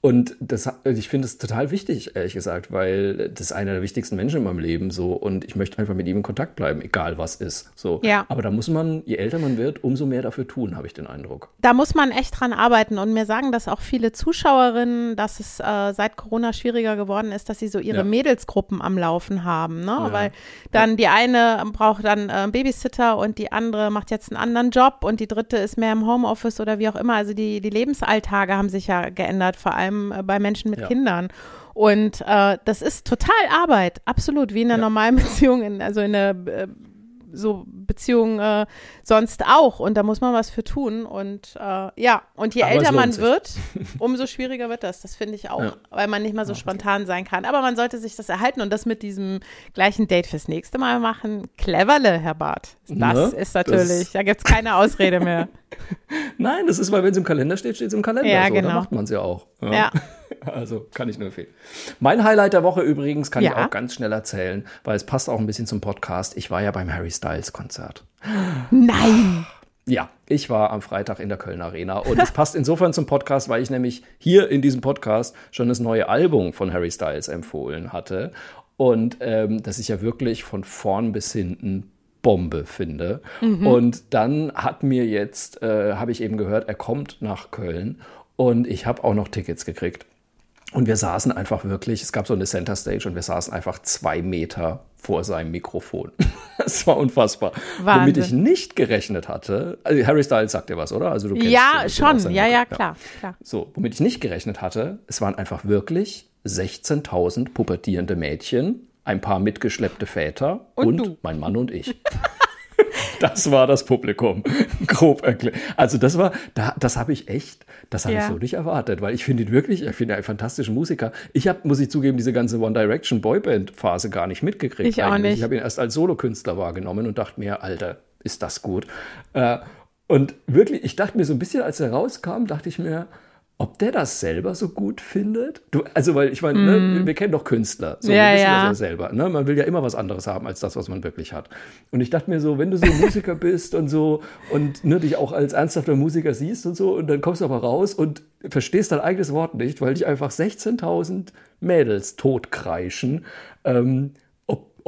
Und das, ich finde es total wichtig, ehrlich gesagt, weil das ist einer der wichtigsten Menschen in meinem Leben so und ich möchte einfach mit ihm in Kontakt bleiben, egal was ist. So. Ja. Aber da muss man, je älter man wird, umso mehr dafür tun, habe ich den Eindruck. Da muss man echt dran arbeiten und mir sagen das auch viele Zuschauerinnen, dass es äh, seit Corona schwieriger geworden ist, dass sie so ihre ja. Mädelsgruppen am Laufen haben, ne? Ja. Weil dann die eine braucht dann äh, Babysitter und die andere macht jetzt einen anderen Job und die dritte ist mehr im Homeoffice oder wie auch immer. Also die, die Lebensalltage haben sich ja geändert, vor allem allem äh, bei Menschen mit ja. Kindern. Und äh, das ist total Arbeit, absolut, wie in einer ja. normalen Beziehung, in, also in einer äh, so Beziehung äh, sonst auch. Und da muss man was für tun. Und äh, ja, und je Aber älter man sich. wird, umso schwieriger wird das. Das finde ich auch, ja. weil man nicht mal so okay. spontan sein kann. Aber man sollte sich das erhalten und das mit diesem gleichen Date fürs nächste Mal machen. Cleverle, Herr Barth. Das ne? ist natürlich, das da gibt es keine Ausrede mehr. Nein, das ist, weil wenn es im Kalender steht, steht es im Kalender. Ja, so, genau. Dann macht man es ja auch. Ja. ja. Also kann ich nur empfehlen. Mein Highlight der Woche übrigens kann ja. ich auch ganz schnell erzählen, weil es passt auch ein bisschen zum Podcast. Ich war ja beim Harry Styles Konzert. Nein! Ja, ich war am Freitag in der Köln Arena und es passt insofern zum Podcast, weil ich nämlich hier in diesem Podcast schon das neue Album von Harry Styles empfohlen hatte und ähm, das ich ja wirklich von vorn bis hinten Bombe finde. Mhm. Und dann hat mir jetzt, äh, habe ich eben gehört, er kommt nach Köln und ich habe auch noch Tickets gekriegt. Und wir saßen einfach wirklich, es gab so eine Center Stage und wir saßen einfach zwei Meter vor seinem Mikrofon. das war unfassbar. Wahnsinn. Womit ich nicht gerechnet hatte, also Harry Styles sagt dir was, oder? Also du kennst ja, schon, ja, ja, klar, klar. So, womit ich nicht gerechnet hatte, es waren einfach wirklich 16.000 pubertierende Mädchen, ein paar mitgeschleppte Väter und, und mein Mann und ich. Das war das Publikum, grob erklärt. Also das war, da, das habe ich echt, das habe ja. ich so nicht erwartet, weil ich finde ihn wirklich, ich finde ihn einen fantastischen Musiker. Ich habe, muss ich zugeben, diese ganze One Direction Boyband Phase gar nicht mitgekriegt. Ich auch nicht. Ich habe ihn erst als Solokünstler wahrgenommen und dachte mir, Alter, ist das gut. Äh, und wirklich, ich dachte mir so ein bisschen, als er rauskam, dachte ich mir, ob der das selber so gut findet? Du, also, weil ich meine, mm. ne, wir, wir, kennen doch Künstler, so ja, wir wissen ja. das ja selber. Ne? Man will ja immer was anderes haben als das, was man wirklich hat. Und ich dachte mir so, wenn du so Musiker bist und so und ne, dich auch als ernsthafter Musiker siehst und so, und dann kommst du aber raus und verstehst dein eigenes Wort nicht, weil dich einfach 16.000 Mädels totkreischen. Ähm,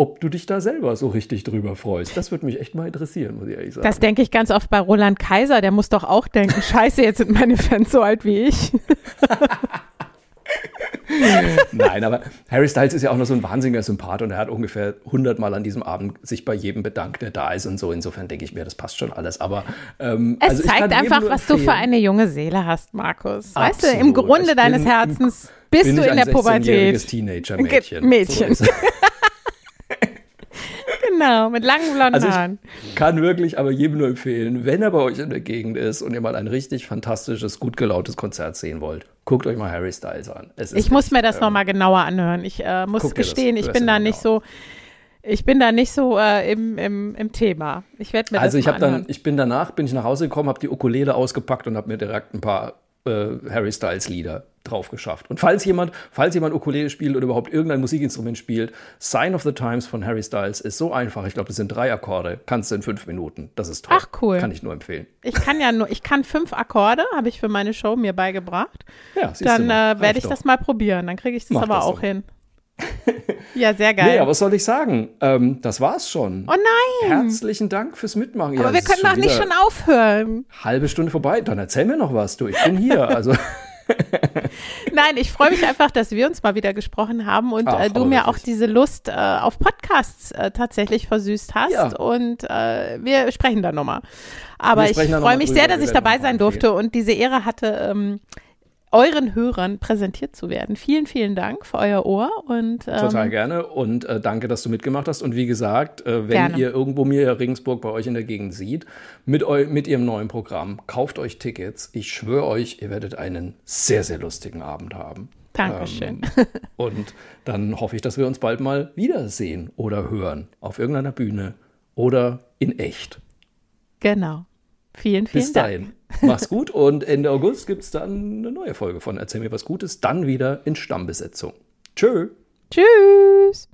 ob du dich da selber so richtig drüber freust. Das würde mich echt mal interessieren, muss ich ehrlich sagen. Das denke ich ganz oft bei Roland Kaiser. Der muss doch auch denken, scheiße, jetzt sind meine Fans so alt wie ich. Nein, aber Harry Styles ist ja auch noch so ein wahnsinniger Sympath und er hat ungefähr 100 Mal an diesem Abend sich bei jedem bedankt, der da ist und so. Insofern denke ich mir, das passt schon alles. Aber ähm, es also zeigt einfach, was du für eine junge Seele hast, Markus. Absolut. Weißt du, im Grunde deines Herzens bist du in der Pubertät. Teenager-Mädchen. Mädchen. So Genau, mit langen blonden also Haaren. Kann wirklich aber jedem nur empfehlen, wenn er bei euch in der Gegend ist und ihr mal ein richtig fantastisches, gut gelautes Konzert sehen wollt, guckt euch mal Harry Styles an. ich muss mir das ähm, nochmal genauer anhören. Ich äh, muss gestehen, ich bin da nicht so. Ich bin da nicht so äh, im, im, im Thema. Ich werde mir also das ich habe dann, ich bin danach, bin ich nach Hause gekommen, habe die Ukulele ausgepackt und habe mir direkt ein paar Harry Styles Lieder drauf geschafft. Und falls jemand, falls jemand Ukulele spielt oder überhaupt irgendein Musikinstrument spielt, Sign of the Times von Harry Styles ist so einfach. Ich glaube, das sind drei Akkorde. Kannst du in fünf Minuten. Das ist toll. Ach cool. Kann ich nur empfehlen. Ich kann ja nur, ich kann fünf Akkorde, habe ich für meine Show mir beigebracht. Ja, Dann äh, werde ich doch. das mal probieren. Dann kriege ich das Mach aber das auch hin. Ja, sehr geil. Nee, aber was soll ich sagen? Ähm, das war's schon. Oh nein. Herzlichen Dank fürs Mitmachen. Aber ja, wir können doch nicht schon aufhören. Halbe Stunde vorbei. Dann erzähl mir noch was, du. Ich bin hier. Also. Nein, ich freue mich einfach, dass wir uns mal wieder gesprochen haben und Ach, äh, du mir auch diese Lust äh, auf Podcasts äh, tatsächlich versüßt hast. Ja. Und äh, wir sprechen da nochmal. Aber ich freue mich sehr, dass ich dabei sein durfte und diese Ehre hatte. Ähm, euren Hörern präsentiert zu werden. Vielen, vielen Dank für euer Ohr und ähm, total gerne und äh, danke, dass du mitgemacht hast. Und wie gesagt, äh, wenn gerne. ihr irgendwo mir Regensburg bei euch in der Gegend sieht, mit, eu mit ihrem neuen Programm, kauft euch Tickets. Ich schwöre euch, ihr werdet einen sehr, sehr lustigen Abend haben. Dankeschön. Ähm, und dann hoffe ich, dass wir uns bald mal wiedersehen oder hören auf irgendeiner Bühne oder in echt. Genau. Vielen, vielen Bis dahin. Mach's gut und Ende August gibt's dann eine neue Folge von Erzähl mir was Gutes, dann wieder in Stammbesetzung. Tschö. Tschüss.